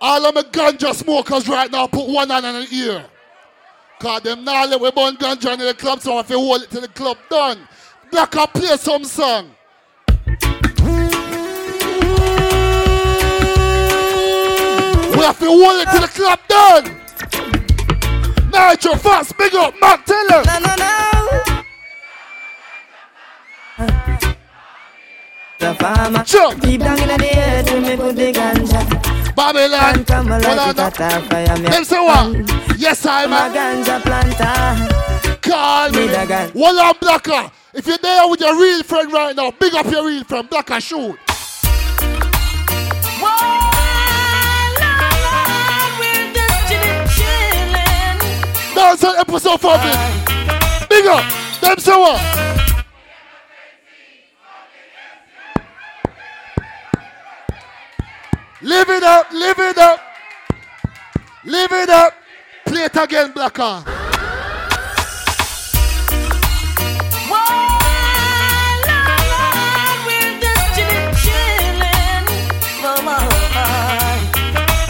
All of my ganja smokers right now put one hand in the ear. Cause them now let we burn ganja in the club, so if you hold it to the club done. Black up play some song. We have to hold it to the club done. Nitro fast, big up, Mark, tell him. No, no, no. The farmer Jump. deep down in the earth, we me put the ganja. Babylon. And come Hold alive on with now. that fire me. Them say what? Yes, I I'm a man. ganja planter. Call me. Me the gun. Hold on, Blacker. If you're there with your real friend right now, big up your real friend, Blacker shoot. That's an episode for me. Big up. Them say what? Live it up, live it up. Live it up. Play it again, Blacker.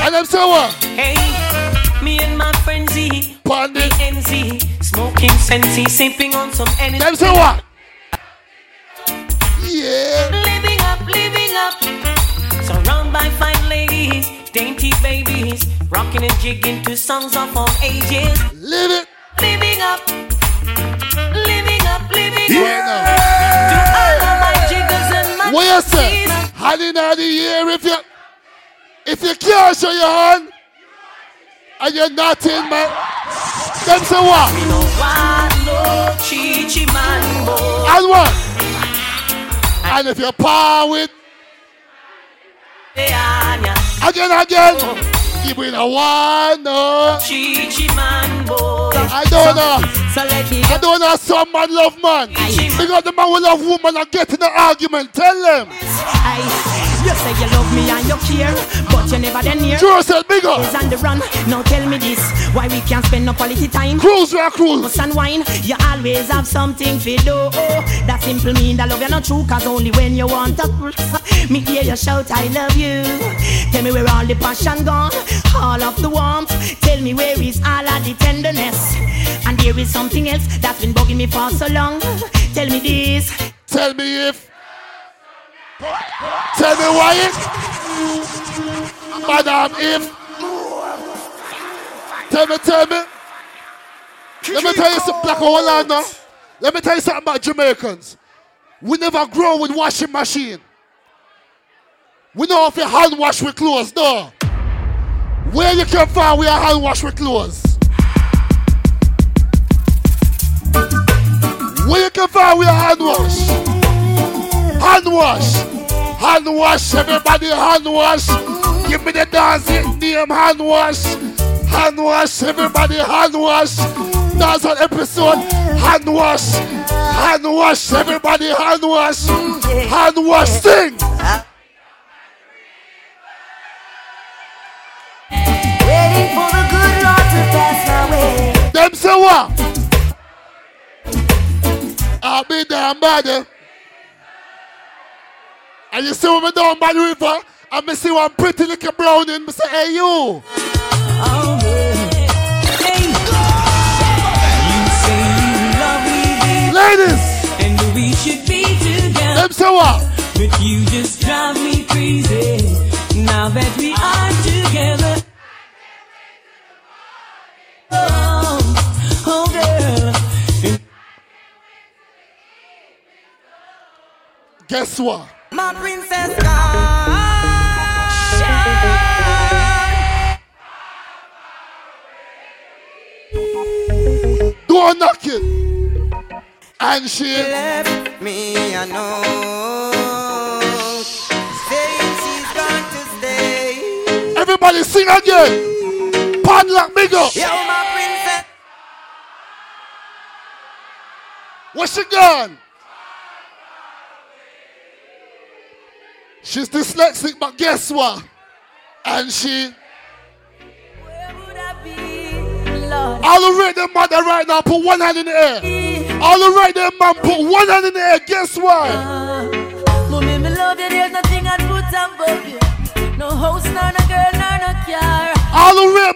And them say what? Hey, me and my friend Z, Pandit. NZ, smoking sensei, sipping on some energy. Them say what? Yeah. Living up, living up. Surrounded by fine ladies, dainty babies, rocking and jigging to songs of all ages. Live it. Living up, living up, living Yeah. up. To all of my jiggers and my What you say? Hand in the year if you if you can't show your hand and you're not in man. Them say what? Me no want no chichi man boy. And what? And if you par with again again, oh. Give it a one no. chichi man boy. I don't know. So let me I don't know some man love man. Because the man will love woman and get in the argument. Tell them. Aye. You say you love me and you care, but you never then near. Drew said big Is on the run. Now tell me this, why we can't spend no quality time? Cruise where cruise. Bus and wine, you always have something to do. That simple mean that love you not true, cause only when you want to. Me hear you shout, I love you. Tell me where all the passion gone, all of the warmth. Tell me where is all of the tenderness. And there is something else that's been bugging me for so long. Tell me this. Tell me if. Tell me why it. Madam, if. Tell me, tell me. Let me tell you something, Black hold on now. Let me tell you something about Jamaicans. We never grow with washing machine. We know if you hand wash with clothes, no. Where you can find we are hand wash with clothes. Where you can find we are hand wash. Hand wash. Hand wash. Everybody hand wash. Give me the dancing name hand wash. Hand wash. Everybody hand wash. Dance on episode. Hand wash. Hand wash. Everybody hand wash. Hand wash. Sing. I'll be damn bad. And you see me down by the river, and me see one pretty little brown in me say, hey you. Ladies, And we should be together. them say what? But you just drive me crazy. Now that we are together. Oh, Guess what? My princess gone. Door knocking. And she left me, know. Saying she's going to stay. everybody sing again. Padlock big up. Yo, my princess. What's she gone? She's dyslexic, but guess what? And she all the right them mother right now put one hand in the air. All the right them man put one hand in the air. Guess what? Uh, mommy, me love you. There's nothing I'd put above you. No house, no girl, no car.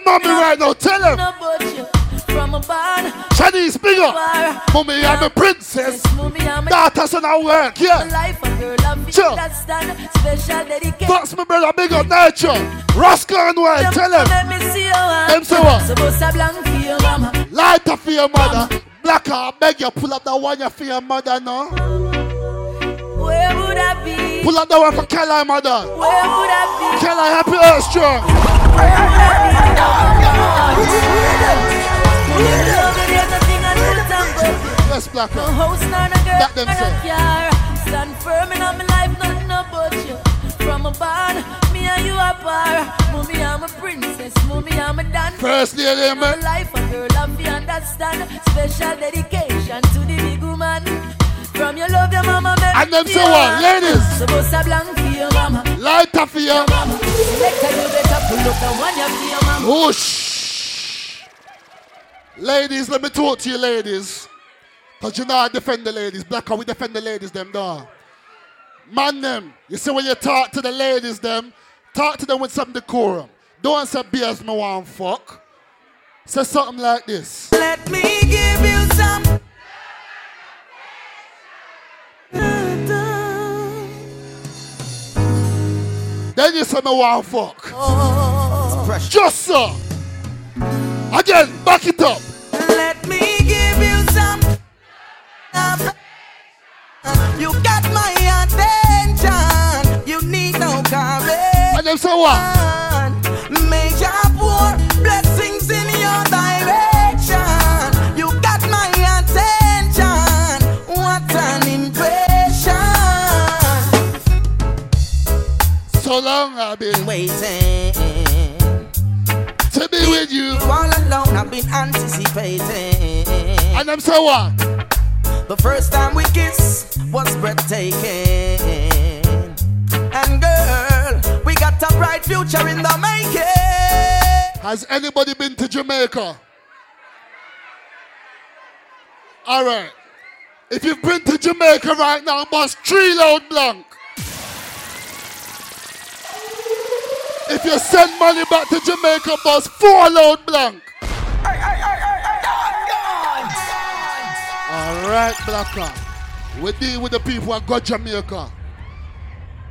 mommy right now. Tell him. From a bigger. Mommy, I'm a princess. Daughter, son, I work. Yeah. Dedication. Fox, my brother, big up nature. Rascal and white. Tell him. Let me see. Them say what? Blank for your. Light up your mother. Black, I beg you, pull up that one you for your mother now. Where would I be? Pull up that one for Kelly, mother. Where would I be? Kelly, happy earth strong. Oh, Yes, Black. No house, nor no girl, That them say. car. Stand firm in my life, nothing about you. From a barn, me and you are par. Mommy, I'm a princess. Mommy, I'm a dancer. First lady, man. life, a girl, I'm the understand. Special dedication to the big woman. From your love, your mama, make And them say what? Ladies. Suppose a blank for your mama. Light up for your Mama, select a you better pull up the one you for your mama. Whoosh. Ladies, let me talk to you, ladies. Because you know I defend the ladies. Black, we defend the ladies, them, dog. Man, them. You see, when you talk to the ladies, them, talk to them with some decorum. Don't say, BS, me want fuck. Say something like this. Let me give you some. Then you say, me want fuck. Oh. Just so. Again, back it up. Let me give you some. You got my attention. You need no courage. And them say what? Major pour blessings in your direction. You got my attention. What an impression. So long I've been Waiting. To be with you. All alone, I've been anticipating. And I'm say what? The first time we kissed was breathtaking. And girl, we got a bright future in the making. Has anybody been to Jamaica? All right. If you've been to Jamaica right now, bust three load blank. If you send money back to Jamaica, bust four load blank. All right, Blacker. We deal with the people that got Jamaica.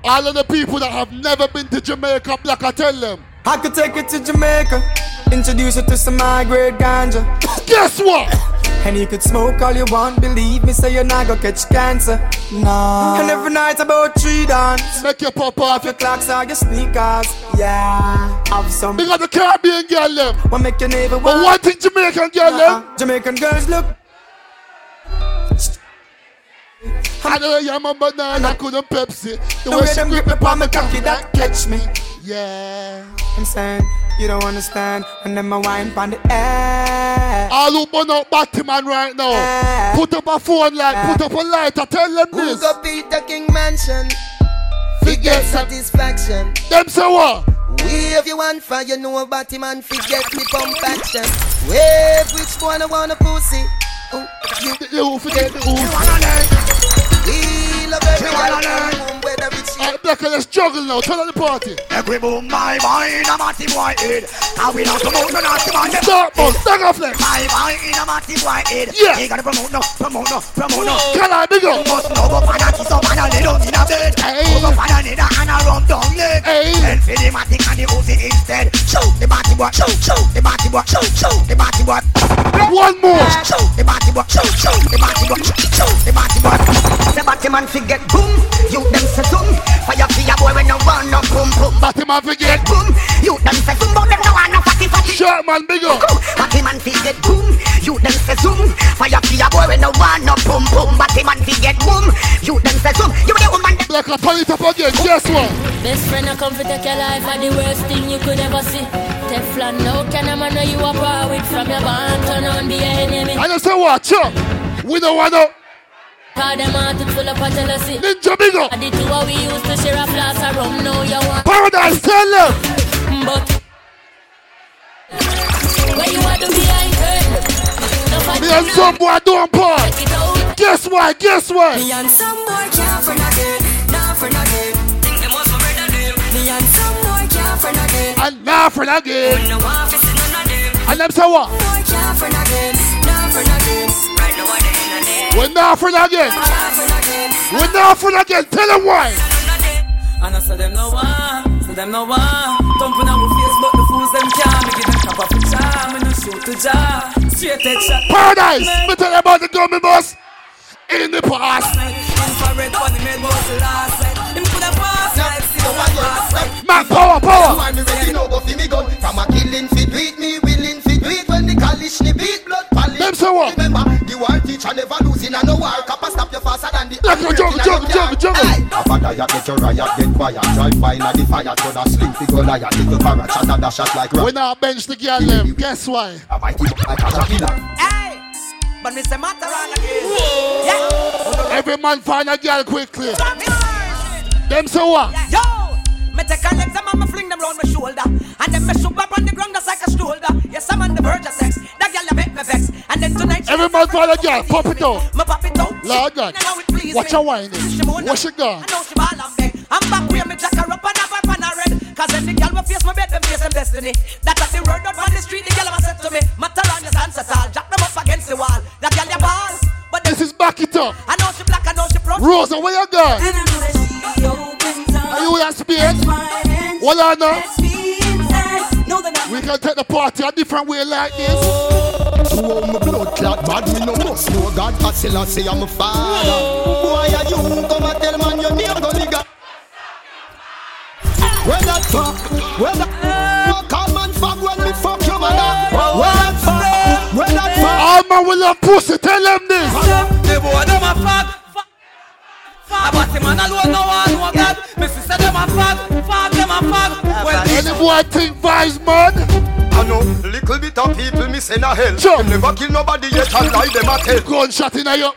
All of the people that have never been to Jamaica, Blacker, tell them. I could take you to Jamaica, introduce you to some high grade ganja. Guess what? And you could smoke all you want, believe me, say you're not gonna catch cancer. Nah. And every night about three dance. Make your pop off. Your clocks or your sneakers. Yeah. Have some. Because the Caribbean girl them. What make your neighbor But want? one thing Jamaican girl them. Uh-uh. Jamaican girls look. I know you my banana I couldn't Pepsi. The The way way them grip me my cocky that catch me. Yeah. I'm saying, you don't understand. And then my wine on the air. All who burn out Batman right now. Put up a phone light, put up a lighter, tell them Who this. go the King Mansion? Forget satisfaction. Them say what? Wave you want fire, you know about him and forget me pump action. Wave which one I wanna pussy. Ooh, you, You forget the who. we love every girl, boom, whether it's you. Alright, Black, let's juggle now. Turn on the party. Every boom my boy in a matty boy head. How we not promote no nasty man. Start, boss. Stagger flex. My boy in a matty boy head. Yeah. He gotta promote no, promote no, promote no. Can I big up? Must know go find a kiss up and a lay down in a bed. Hey. Go find a nigga and a rub down leg. Hey. Then for the matic and the Uzi instead. Shoot the batty boy, shoot, shoot the batty boy, shoot, shoot the batty boy. One more. Shoot the batty boy, shoot, shoot the batty boy, shoot, shoot the batty boy. The batty man forget boom, you them say zoom. Fire for your boy when no run no boom boom. Batman forget. boom. You them say zoom, but them no want no fatty fatty. Short man, big up. Batty man fi get boom. You them say zoom. Fire for your boy when no want no boom boom. Batty man fi get boom. You them say zoom. You the woman. Black, I turn it up again. Guess what? Best friend, I come to take your life are the worst thing you could ever see. Teflon, no can a man know you are power with from your band, turn on be your enemy. And I say what? Chop. We don't want to. Call them out to full of jealousy. Up. And the two of we used to share a flask of rum, now you want Paradise, tell them. but where you are the behind curtain. Me and some boy don't part. Guess why? Guess why? Me and some boy can't friend again, not friend again. Think them was my brother them. Me and some boy can't friend again. And now for again. No one fi see none of And them say what? We're not friend again. We're not friend again. Tell them why. And I said them no one, so them no one. Thumping on my face, but the fools them can't. Me give them cap off the jar, me no shoot the jar. Straight head shot. Paradise. Me tell you about the gummy bus in the past. Infrared funny made was the last night. Him coulda passed like see the one last night. Man, power, power. Man, me ready now, go fi me gun. From a killing fi do it, me willing fi do it. When the college ni beat blood palace. Them say what? Remember, the war teacher never losing and no war. Kappa stop you faster than the. Like a juggle, juggle, juggle, juggle. Half a diet, get your riot, get quiet. Drive by na the fire, to the sling fi Goliath. Little parrot, shot a dash shot like rock. We not bench the girl them. Guess why? I A mighty like a killer. Hey, but me say matter on again. Yeah. Every man find a girl quickly. Them say what? Yo, me take a legs and me fling them round my shoulder, and then me shoot up on the ground just like a shoulder. Yes, I'm on the verge of sex. That girl you make me vex, and then tonight. Every man find a girl. Pop it out. Me pop it out. Lord God. Now it please Watch me. her whining. She moan Watch it gone. I know she ball and beg. I'm back where me jack her up and have her pan her red. Cause when the girl will face my bed, them face them destiny. That at the word up on the street, the girl ever said to me, Matter on your hands at all, jack them up against the wall. That girl you ball, but This is back it up. I know she black, I know she proud. Rosa, where you gone? Are you in Spain? Well, I know. We can take the party a different way like this. Oh, my blood clot bad, me no must know God. I still I say I'm a father. Why are you come and tell man your name, go nigga? Where that fuck? That fuck? Come and fuck when me fuck your mother. Where that fuck? Where that fuck? All man will love pussy. Tell them this. The boy them a fuck. Fuck. About the man alone no one know God. Me sister them a fuck, fuck them a fuck. Well, Any boy think vice man? I know little bit of people me send a hell. Sure. Them never kill nobody yet and lie them a tell. Gunshot in your.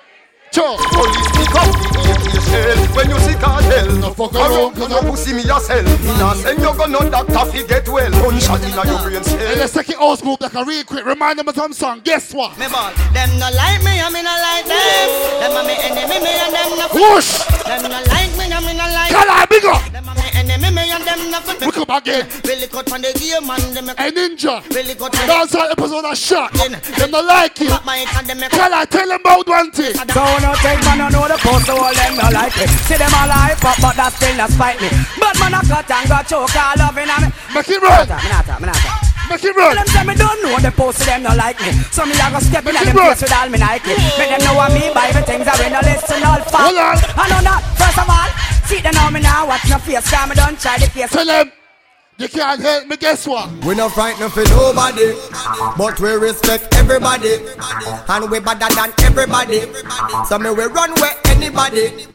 Sure. Police pick up the when you see cartel. No fuck Around around, you cause no I- pussy me yourself. Me nah send you go no doctor fi get well. Gunshot inna your brain cell And cell. the second house group that can real quick remind them of some song. Guess what? Me ball. Them no like me, I me no like them. Them a me enemy, me and them no. Whoosh! Them no like me, I me no like. Can I big up? Them a me enemy, me and them no. We come again. Really cut from the game and them. A ninja. Really cut from the Dance episode of shot. Them not like it. my and I tell them about one thing? So no take man, I know the post, so all them no like me. See them all hype up, but that still not spite me. But man, I cut and got choke, all loving on me. Make it run. Me not talk, me not talk. Make it run. Them say me don't know the post, so them no like me. So me a go step in Make at it them run. place with all me Nike. Make them know what me buy the things I win no listen all Hold on. I know that, first of all. See them know me now, watch no face, cause me don't try the face. Tell them you can't help me. Guess what? We no frightened for nobody, but we respect everybody, and we better than everybody. So me we run where anybody.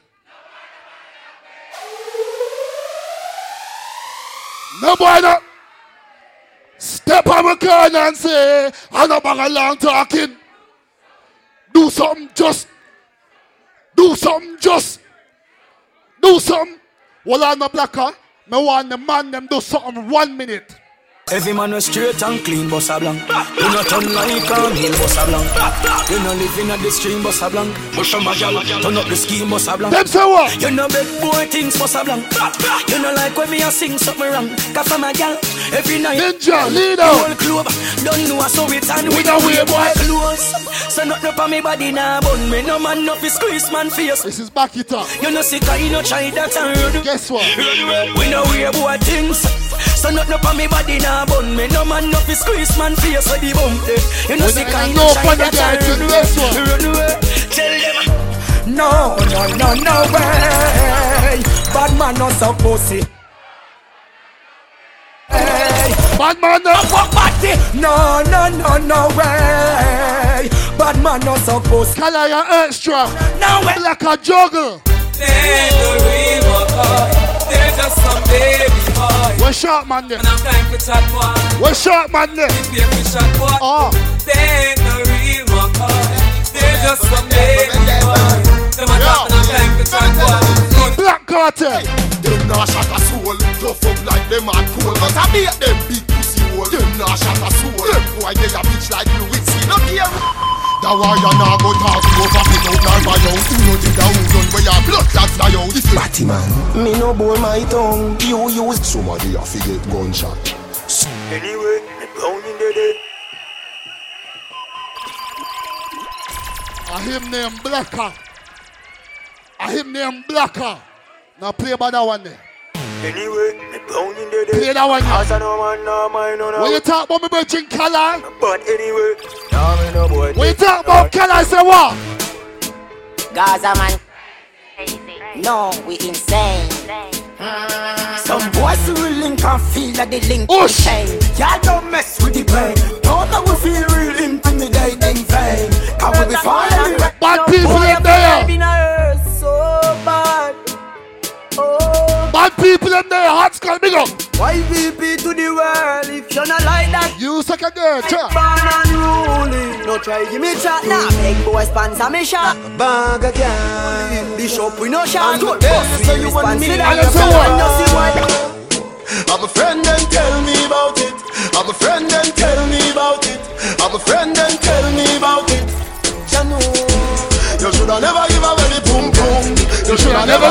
No boy no. Step on my corner and say, I'm not bang long talking. Do something just. Do something just. Do something. Well, I'm a blacker. Me want the man them do something one minute. Every man was straight and clean, bossa blanc. You not turn like a meal, bossa blanc. You not living at the stream, bossa blanc. Push on my gal, turn up the scheme, bossa blanc. Them say what? You know big boy things, bossa blanc. You know like when me a sing something wrong. Cause for my gal, every night. Ninja, lead The out. whole club, don't know so it and We don't wear boy clothes. So nothing up on me body now, bun me no man no fi squeeze man face. This is back it up. You know sick, you know try that and run. Guess what? We know we boy things. So nothing up on me body now, bun me no man no fi squeeze man face with the bump there. You know We sick, not- you no know try that guy run away. Run away. Tell them. No, no, no, no way. Bad man not so pussy. Hey, Bad man no. fuck body. No, no, no, no way. Bad man not so pussy. Can I extra? No way. Like a juggle. They're the real McCoy. They're just some baby boy. Where sharp man there? And I'm time for chat boy. Where sharp man there? Be a fish shot boy. Oh. They're the real McCoy. They're just some baby boy. Them a talk and I'm time for chat boy. Black cartel. Them nah shot a soul, tough up like them hard cool. But I beat them big pussy hole. Them nah shot a soul. Them boy they a bitch like Lewinsky. No care. That why go talk to it out buy out. Done where your blood fly out. Batman, me no bore my tongue. You use Somebody a forget gunshot. Anyway, me brown in the day. I him name Blacker. I him name Blacker. Now play by that one there. Anyway, me brown in Play that one As there. I know man, no mind, no, no. When you talk about me virgin color, But anyway, nah, me no boy. when you talk about color, say what? Gaza man. No, we insane. Some boys who will link and feel that they link Ush. pain. Y'all don't mess with the brain. Don't know we feel real intimidating vain. Cause we be falling the Bad people in there. Bad people in there. Hot skull, big up. YVP to the world. If you're not like that, You second girl, chat. born unruly. No try give me chat now. Big boy sponsor me shot. Bag again. Bishop we no shot. Good Yeah, boss, so you want me sponsor to that. answer what? You see what? I'm a friend and tell me about it. I'm a friend and tell me about it. I'm a friend and tell me about it. You know, you shoulda never give a any boom boom. You shoulda never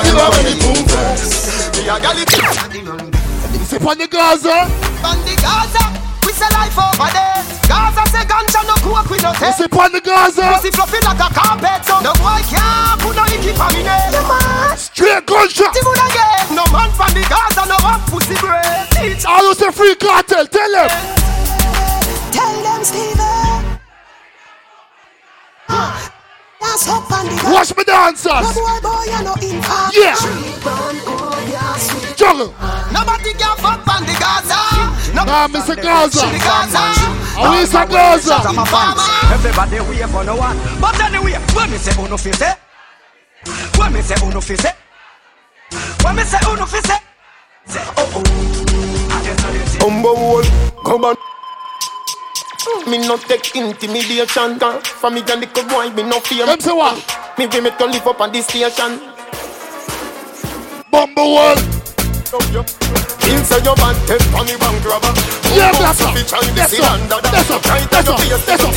a gal it. Sip on the Gaza. On the Gaza, we say life over there. Gaza say ganja no coke we no take. Sip on the Gaza. Pussy fluffy like a carpet, so no boy can't put no icky for me name. Straight gunshot. See what again? No man from the Gaza, no one pussy bread. Teach All you say free cartel. Tell them. Tell them, Steven. Dance up on the Gaza. Watch me No dancers. boy, boy, you no infant. Yeah. Street born, yeah, sweet. Juggle. Nobody can fuck on the Gaza. No Nah, Mr. Gaza. the Gaza. Are we some Gaza? Informer. Everybody wait for no one. But anyway, when me say uno fi say, when me say uno fi say, when me say uno fi say, say oh oh. I just. Umbo wall, come on. Me no take intimidation From me and the good boy, me no fear Them say what? Me we make to live up on this station Bumble wall. Inside your man, take on the bank robber Yeah, Bumbo that's up. fi That's up. and. That's up. Try That's up. your That's up.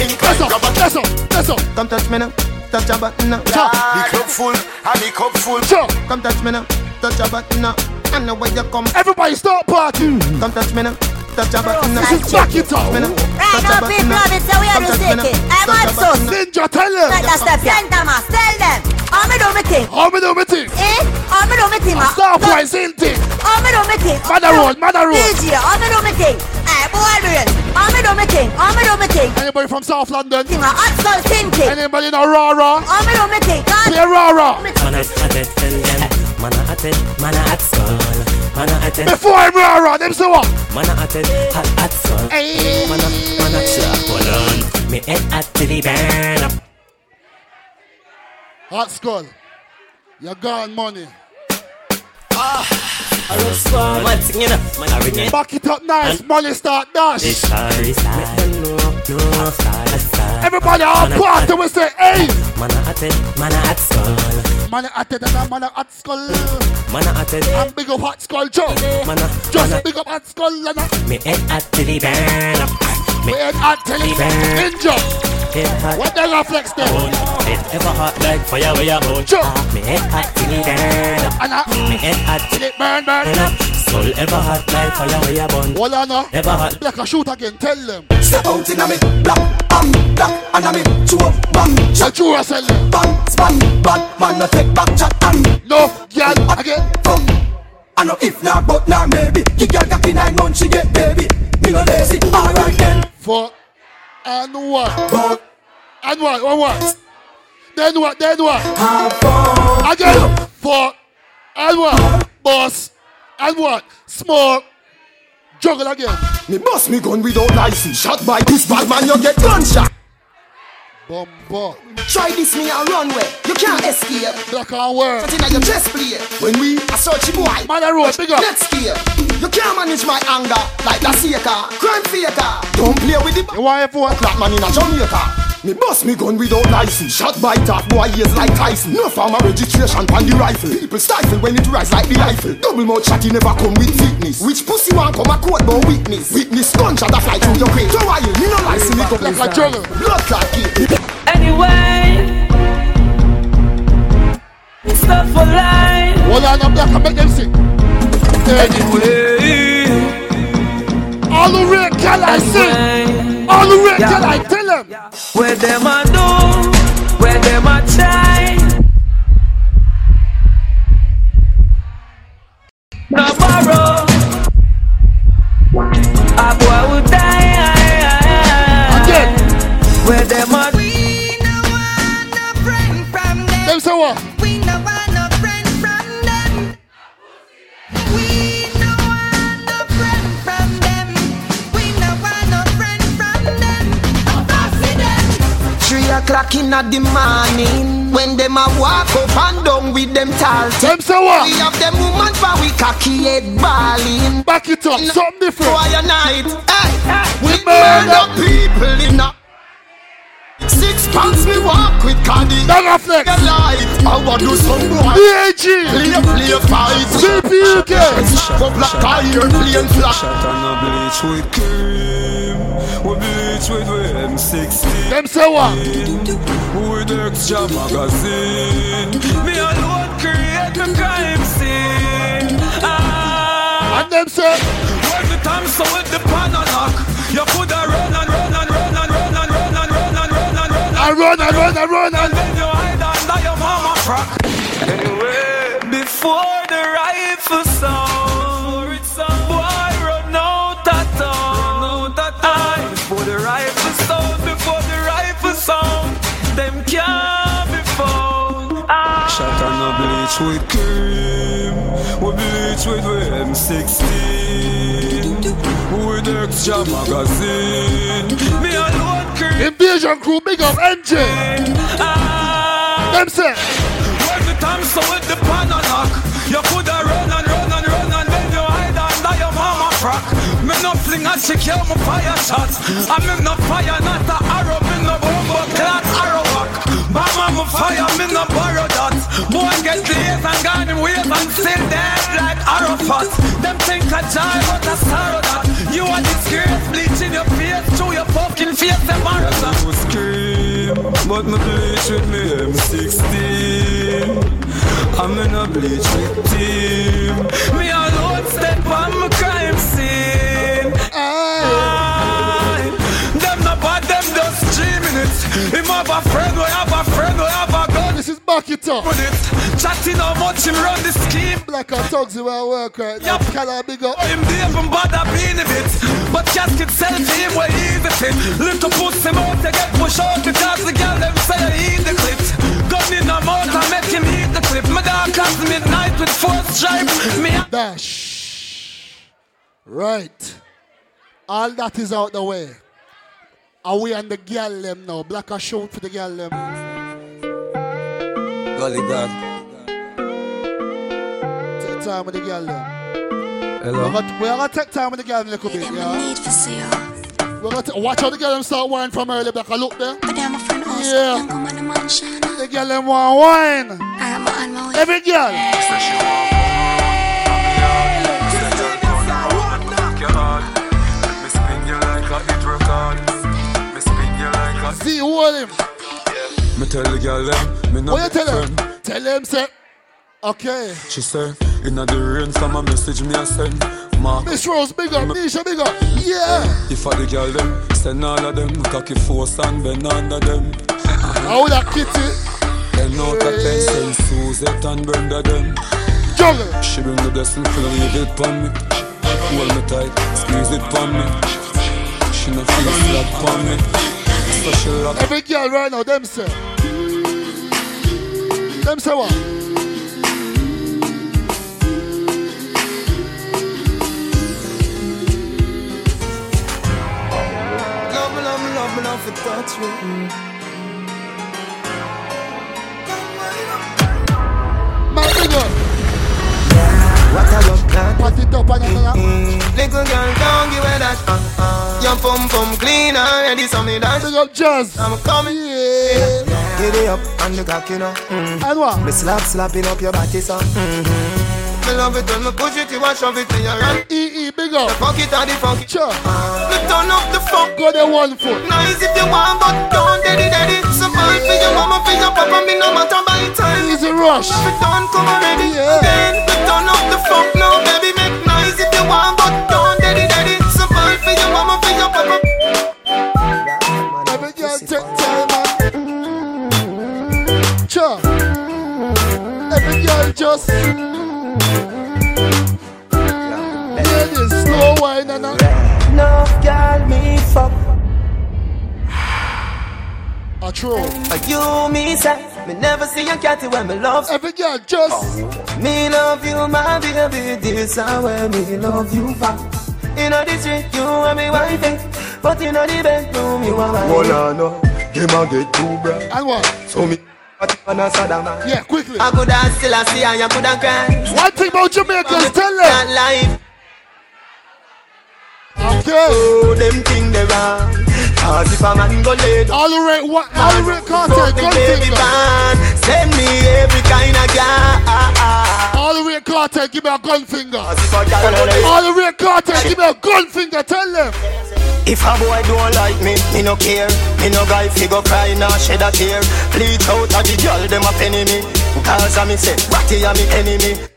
That's up. That's up. Come touch me now, touch a button now Cha. The club full, and the cup full Cha. Come touch me now, touch a button now I know where you come Everybody start party. Come touch me now, touch a button now This is back it up. Touch me now, Right touch a now, button people now. of so we are Come just touch me now, taking. I'm touch a on button now. Ninja, tell them. Like that step, St. Thomas, tell them. How me do me thing? How me do me thing? Eh? How me do me thing, ma? Star Price in thing. How me do me thing? Mother road, mother road. DJ, how me do me thing? Eh, boy, real. How me do me thing? How me do me thing? Anybody from South London? Thing a hot skull thinking. Anybody know Raw Raw? How me do me thing? Play Raw Raw. Man a at it, them. Man a at it, man a at skull. Man a at it, Before I'm Raw Raw, them say what? man a at it, hot at skull. Hey. Man a, man a chop, hold on. Me head at till the burn up. Hot skull. You're gone money. Ah. One thing you know, man a ring Back it up nice. Money start dash. This story start. Make them know, no start, start. Everybody all Man a party. We say, hey. Man a at it, man a at skull. Man at it and a man at skull. Man a at it, And big up hot skull, Joe. man a, Just big up hot skull and a Me head at till the burn up. Me we ain't hot till it ninja. head hot. What the reflex there? Bone. It ever hot like fire where you burn. Joe. Ah, me head hot till the burn up. And a mm, Me head hot till till it burn, burn. burn up. Soul ever hot like fire where you burn. Hold on now. Ever hot. Like a shoot again. Tell them. Step out in a me black, bam, black, and a me two bam, The shot, true sell them. bam, span, bad man no take back chat and No, girl, again. Come. I know if not, but not maybe. You girl got the nine months, she get baby. Me no lazy, alright then. For and what? But And what? What? What? Then what? Then what? Again. For and what? Boss. And what? Smoke. Juggle again. Me bust me gun without license Shot by this bad man, you get gunshot Try this me a runway. You can't escape. Black and work. Put in your chest plate. When we a search boy. Man, I road, big up. Let's scare. You can't manage my anger like the seeker, crime faker. Don't play with the You want everyone? black man in a Jamaica Me bust me gun without license. Shot by top boy ears like Tyson. No farmer registration on the rifle. People stifle when it rise like the rifle Double mouth shot you never come with fitness. Which pussy want come a court but witness? Witness gunshot a fly through your crate. So why you, me no license me go Like a juggle. Blood clot kid Anyway, it's not for life. Hold on, I'm black and make them sing. Anyway, All the red girl I sing. All the Yeah. girl I tell them. where them a do? Where them a try No borrow A boy would die o'clock in the morning When them a walk up and down with them tall Them say what? We have them woman for we cocky head balling Back it up, something different. Fire night hey, We murder up. people in a Six pants me walk with Caddy Dog a flex. The light I want do some boy DAG. Play play fight CPUK. Up like tire plane flash Shot on a bleach with cream Bleach with we M16 Them say what? With extra magazine Me alone create a crime scene ah. And them say When the time so with the pan and lock You coulda run and run and run and run and run and run and run and run I run, I run, and run and then you hide under your mama frock Anyway, before the rifle sound a bleach with cream We bleach with we M16 With extra magazine. Me alone cream Invasion crew, big up NJ. ah. Them say. Time so with the pan and lock You coulda run and run and run and then you hide under your mama frock Me no fling a me fire shots. I me no fire, not a arrow Me no bomb but class arrow walk Mama fire, me no borrow that. Boy get lazy and gone in ways and still dead like Arafat. Them think I die, but a sorrow that. You a disgrace, bleaching your face Through your fucking face, them marathon scream, but me bleach with me M16 I'm in a bleach with team. Me alone step on my crime scene Him have a friend, we have a friend, we have a gun this is back it up. with it Chatting how much him run the scheme Black and thugs where I work right now. Yup. Can I big up? him they even bother being a bit But casket sell to him where he's the fit Little pussy mouth to get push out Because the girl them say he the clip Gun in the mouth I make him eat the clip My dog comes midnight with four stripes. Me Dash. Right. All that is out the way. Are we on the girl them now? Black a shout for the girl them. Golly God Take time with the girl them. Hello We're gonna, we're gonna take time with the girl them a little bit, yeah? We're gonna ta- watch how the girl them start wine from early. Black a look there. Yeah. The girl them want wine. Every girl. Hold him. Me tell the girl them, me no What you tell friend. him? Tell him say. Okay. She say, inna the rain, some a message me a send. Mark, Miss Rose, big up. Nisha, big up. Yeah. if I the girl them, send all of them, cocky force and bend under them. How that kitty? Ten out of ten, send Suzette and Brenda them. Juggle. She bring the blessing, feel it pon me. Hold me tight, squeeze it pon me. She no feel slap pon me. So she Every girl right now, them say. Them say what? Love me, love me, love me, love to touch me Man, big up. What a love plan Pat it up and another. Little girl, don't give her that uh, uh. Your pum pum clean already, so me dance Big up jazz. I'm coming Yeah. Get it up and the cock, you know mm. And what? Me slap, slapping up your body, so mm-hmm. Me love it when me push it, you want shove it in your hand EE, big The up. pocket or the funky Sure. Me turn up the funk Go there one foot. Nice if you want, but don't daddy daddy bad for your mama, for your papa, me no matter by time Easy rush. It done, come already Yeah. Then me turn up the funk now, baby Make nice if you want, but just. Ladies, slow wine and a. No girl me fuck. A true. You me say me never see a catty when me love. Every girl just. Me love you, my baby. This is where me love you for. In the street, you are me wifey, but in the bedroom, you are my. Hold on, no. Them a get too bright. And what? So me. Yeah, quickly. I could have still I see you could cry. One thing about Jamaicans, tell them. Life. Okay. Oh, them thing they wrong. Cause if a man go lay down. All the right, what? All the right content, gun baby Send me every kind of gas. All the right content, give me a gun finger. Cause if a girl go lay All the right content, give me a gun finger. Tell them. If a boy don't like me, me no care. Me no guy fi go cry nor shed a tear. Bleach out a the girl them a penny me. Cause a me say, Ratty a me enemy.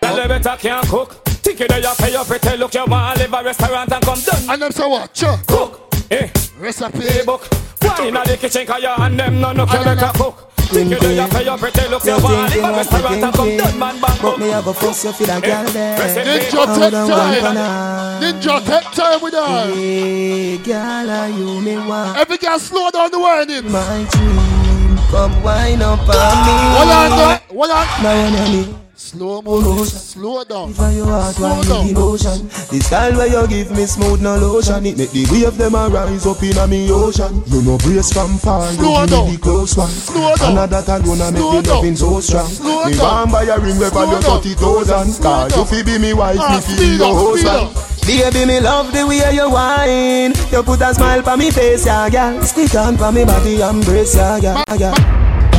Tell them better can't cook. Think you know you pay your pretty look. You want to live a restaurant and come done. And them say what? Sure. Cook. Eh. Recipe. book. Wine in the kitchen cause you and them no no can better cook. Think you know you pay your pretty look. You You want to think you live a want to restaurant and come think done man bang But book. me have a fuss you for that girl there. Ninja Hold take on, one time. corner. Ninja take time with her. Hey, girl, are you me want? Every girl slow down the whining. My dream, come wind up on me. Hold on, no. hold on. Now you know me. Slow motion. Slow down. For your heart, Slow down. emotion. The style where you give me smooth no lotion. It make the wave them a rise up in a me ocean. You know brace from far, Slow give down. the close one. Slow down. And that alone a make the loving so strong. Slow me down. want buy a ring where value thirty thousand. Cause you fi be me wife, Ah, me fi speed your husband. Baby, me love the way you whine. You put a smile on me face, yeah, girl. Stick on for me body, embrace, yeah, yeah, yeah.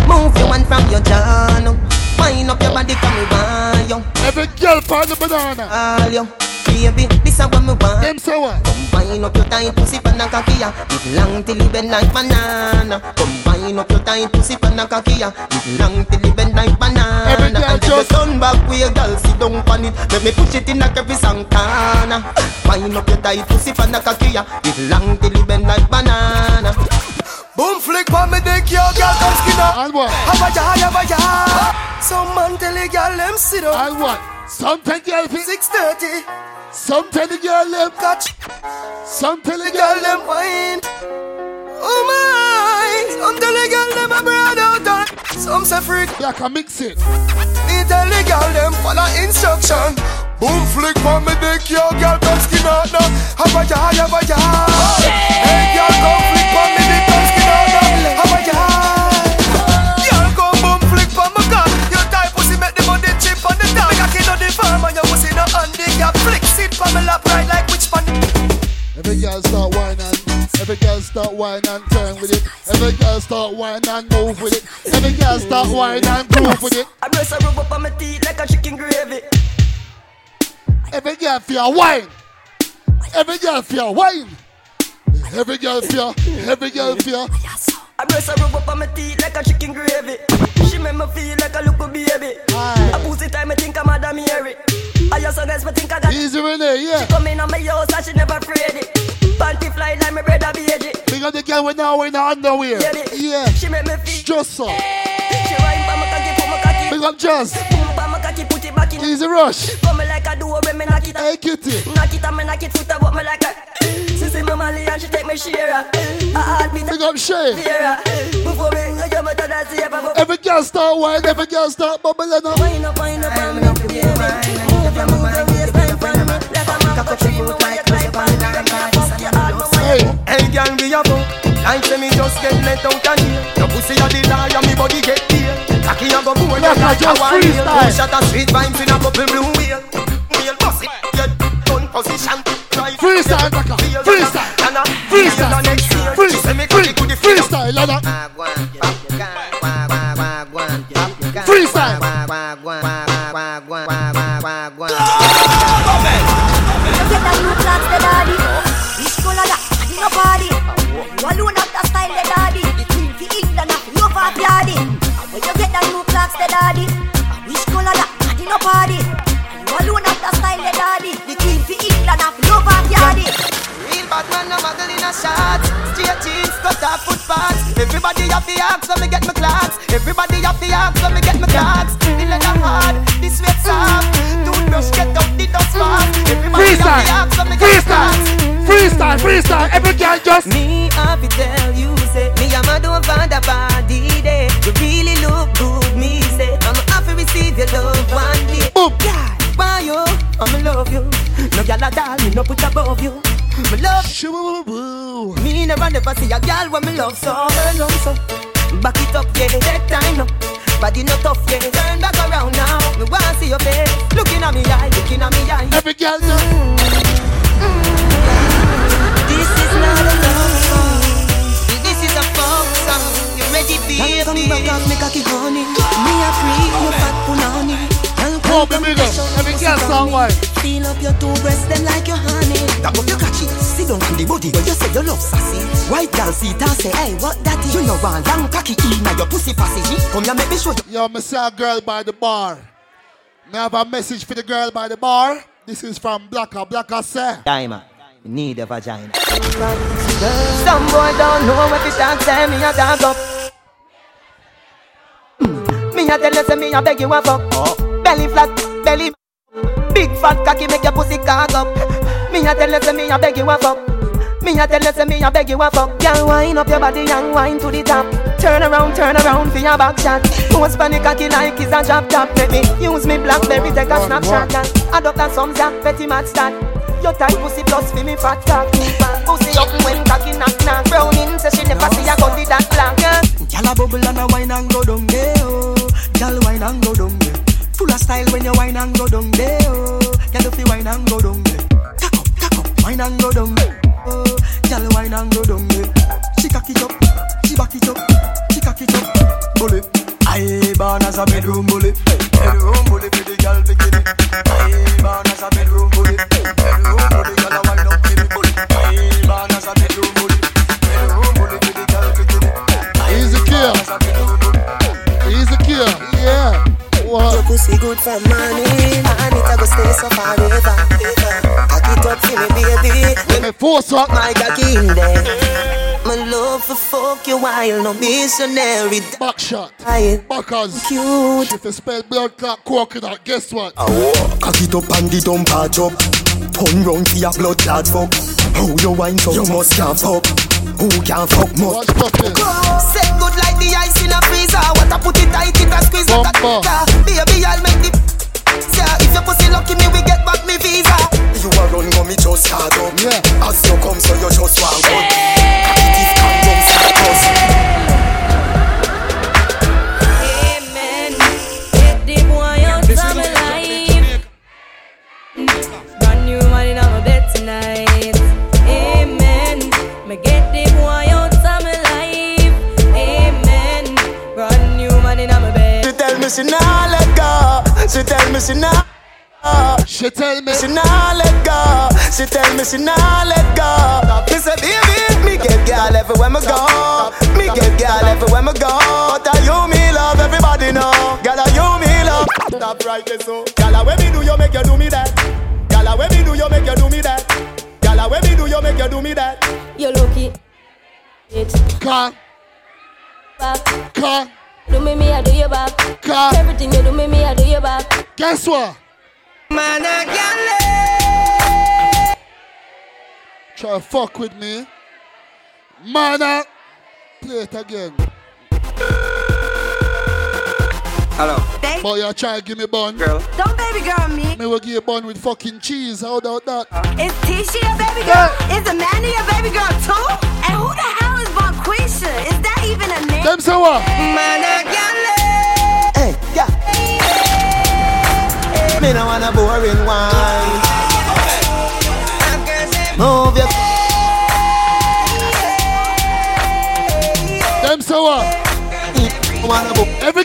Move your one from your now. Wind up your body come me want you. Every girl find the banana. All you. Baby, this is what me want. Them say what? Come wind up your tight pussy pan a cocky ya. It long till it bend like banana. Come wind up your tight pussy pan a cocky ya. It long till it bend like banana. Every girl and just- just turn back with your girl sit down pan it. Let me push it in like every Santana. Wind up your tight pussy pan a cocky ya. It long till it bend like banana. Boom flick on me dick, yo girl come skin up. And what? Have a jar, have a jar. Some man tell a girl them sit up. And what? Some tell girl fi- Six thirty. Some tell the girl them catch. Some tell the girl them wine. Oh my. Some tell the girl them a broad out. on. Some say freak. Yeah, can mix it. Me tell the girl them follow instruction. Boom flick on me dick, yo girl come skin out now. Have a jar, have a jar. Hey girl come flick on me chip on the top. Kid on the farm and your pussy no handy. Girl flick sit on lap right like which pan. Every girl start whining. Every girl start whining and turn with it. Every girl start whining and move with it. Every girl start whining and groove with it. I brace a rub up on my teeth like a chicken gravy. Every girl feel wine. Every girl feel wine. Every girl feel. Every girl feel. I brace a rub up on my teeth like a chicken gravy. She make me feel like a little baby. A pussy time I think I'm Madam Mary. I just so guys me think I got Easy Renee, yeah. She come in on my house and she never afraid it. Panty fly like my brother baby. Up the girl when now in the underwear. Yeah. yeah. She make me feel. Just so. She wine pa my cocky, put my cocky. Big up Just. Boom pa my cocky, put it back in. Easy Rush. Come me like a duo when me knock it. Hey Kitty. Knock it and me knock it foot up me like a. She see me Molly and she take me share. I heart beat. Big up Shay. Before me, I jump to that sea, but Every girl start wine. Every girl start bubbling up. Wine up, wine up, wine up, baby. Move your, move your waistline for me. Like a man cock tree, move like climb on me. Fuck your heart, no Hey. Hey girl, we a fuck. Like say me just get let out and here. Your pussy a the liar, me body get here. Cocky a go board Like a like a just wine. freestyle. Two shot of sweet vibes in a couple blue wheel. Wheel bust it, your gun position. Right. Freestyle, Naka. Freestyle. And a Freestyle. next year. Free, She say me free, cocky could the feel. freestyle, Lana. Freestyle. You get that new class, the daddy. Which color that? I did no party. You alone have the style, the daddy. The queen for England, have no daddy. When you get that new class, the daddy. Which color that? I did no party. Daddy. Real bad man, no muggle in a shot. Straight jeans, cut off footpath. Everybody have the axe me get my clocks. Everybody have the axe me get my clocks. The leather hard, the sweat soft. Toothbrush get up the dust fast. Everybody have the axe me get Freestyle, freestyle, freestyle. Every girl just Me to tell you, say Me a mad over the body I'ma love you No gyal a doll, me no put above you Me love Me never never see a girl when me love so Turn on so Back it up, yeah, take time now Body no tough, yeah, turn back around now Me wanna see your face Looking at me eye, looking at me eye Every girl know mm. This is not a love song. This is a folk song. You ready, baby? Come back and make a honey. Me a free, you fat punani. Girl, Oh, come baby, come girl. me Every pussy girl song me. why? Feel up your two breasts, them like your honey. Tap up your cocky, sit down on the body where you say you love sassy. White girl see it and say, hey, what that is? You know one long cocky in your pussy passy. Come here, make me show you. Yo, me see a girl by the bar. Me have a message for the girl by the bar. This is from Blacker. Blacker say. Diamond, need a vagina. Some boy don't know what it talk, say me a dog up. Mm. Me a tell you, say me a beg you a fuck. Belly flat, belly big fat cocky make your pussy cock up. Me a tell you, say me a beg you a fuck. Me a tell you, say me a beg you a fuck. Girl, wind up your body and wind to the top. Turn around, turn around for your back shot. Post funny cocky like it's a drop top. Me use me blackberry take a snapshot. Girl, adopt that some jack petty match that. Your tight pussy plus for me fat cock. Pussy up when cocky knock knock. Browning say she never see a gun that black. Girl a bubble and a wine and go down there. Oh. Girl wine and go down. Full of style when you wine and go down there. Oh. Girl if you wine and go down there. Cock up, cock up, wine and go down there. Oh. Girl wine and go down there. She cock it up, she back it up, she cock it up. Bully. I born as a bedroom bully. Bedroom bully for the girl bikini. I force up. My cocky in there. My love for fuck you while no missionary. Back shot. I Backers. cute. If you spell blood clot coconut, guess what? Cock it up and the dump a up. Turn round for your blood clot fuck. How you wine so you must can't fuck. Who can't fuck must. Set good like the ice in a freezer. What I put it tight, it a squeeze like a Bumper. Baby, I'll make the. Sir, if your pussy lucky, me we get back me visa. You a run go me just start up. Yeah. As you come so you just walk up. It is condom me she nah let go. She tell me she nah. She tell me she nah let go. She tell me she nah let go. Me say baby, me get girl everywhere me go. Me get girl everywhere me go. But are you me love everybody know. Girl are you me love. Stop right there so. Girl when me do you make you do me that. Girl when me do you make you do me that. Girl when me do you make you do me that. You lucky. It. Car. Back. Car. Do me, me, I do you back. Car. Everything you do me, me, I do you back. Guess what? Man, I Try to fuck with me. Man, play it again. Hello. But you try to give me a bun. Girl. Don't baby girl me. Me will give you a bun with fucking cheese. How about that? Is Tisha your baby girl? Is Amanda your baby girl too? And who the hell is Bonquisha? Is that even a name? Them so what? Man, I Hey, yeah. Me no want a boring one. Move your. Them so what?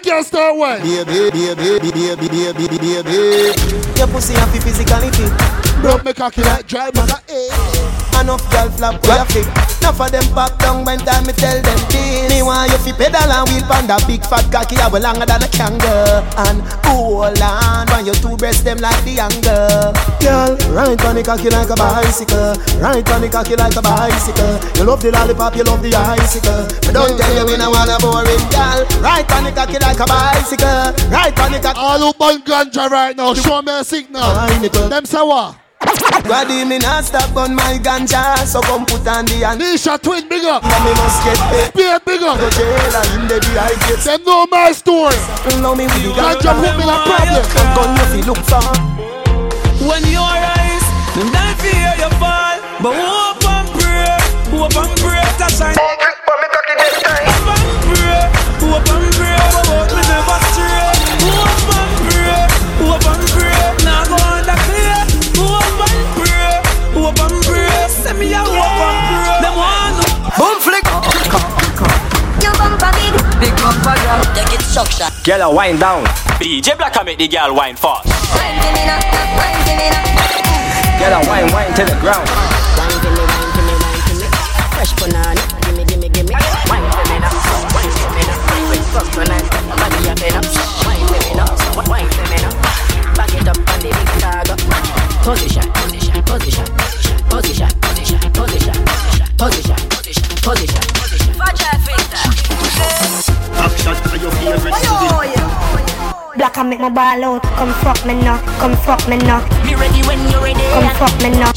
Wanna book Every girl start one. baby, baby, baby, baby, baby, baby. Your pussy happy physically fit. Don't make cocky like dry man. eh. Enough girl flap where you fit. Enough of them pop down when time me tell them this. Me want you fi pedal and wheel pon that big fat cocky a well longer than a kangaroo. And hold on, when your two breasts them like the younger. Girl, ride on the cocky like a bicycle. Ride on the cocky like a bicycle. You love the lollipop, you love the icicle. But don't tell you me no want a boring girl. Ride on the cocky like a bicycle. Ride on the cocky. All who burn ganja right now, show me a signal. Them say what? Daddy, me not stop on my ganja, so come put on the hand. Nisha twin bigger. Now me must get paid. Beard bigger. Go jail and him dey dehydrate. Them know my story. Know me with the Ganja put me in a problem. Gun you fi look for. When you rise, them die fear you fall. But hope and pray, hope and pray to shine. Hope and pray, hope and pray, Girl, a wind down. DJ Black make the girl wine fast. wine to me now, wine to me now. Girl, a wine, wine to the ground. Wine to me, wine to me, wine to me. Fresh banana, gimme, gimme, gimme. Wine to me now, wine to me now. Quick fuck tonight, body up in up. Wine to me now, wine to me now. Back it up on the big saga. Position, position, position, position, position, position, position, position, position, position. Watch out, Action are your favorite Black and make my ball out. Come fuck me now, come fuck me now. Be ready when you're ready. Come fuck me now.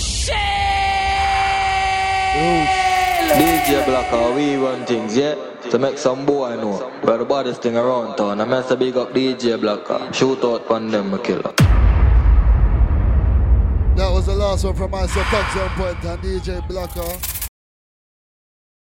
DJ Blacker, we run things, yeah? To make some boy know. We're the baddest thing around town. I must big up DJ Blacker. Uh, shoot out on them, a killer. That was the last one from myself, Touchdown Point and DJ Blacker. Uh.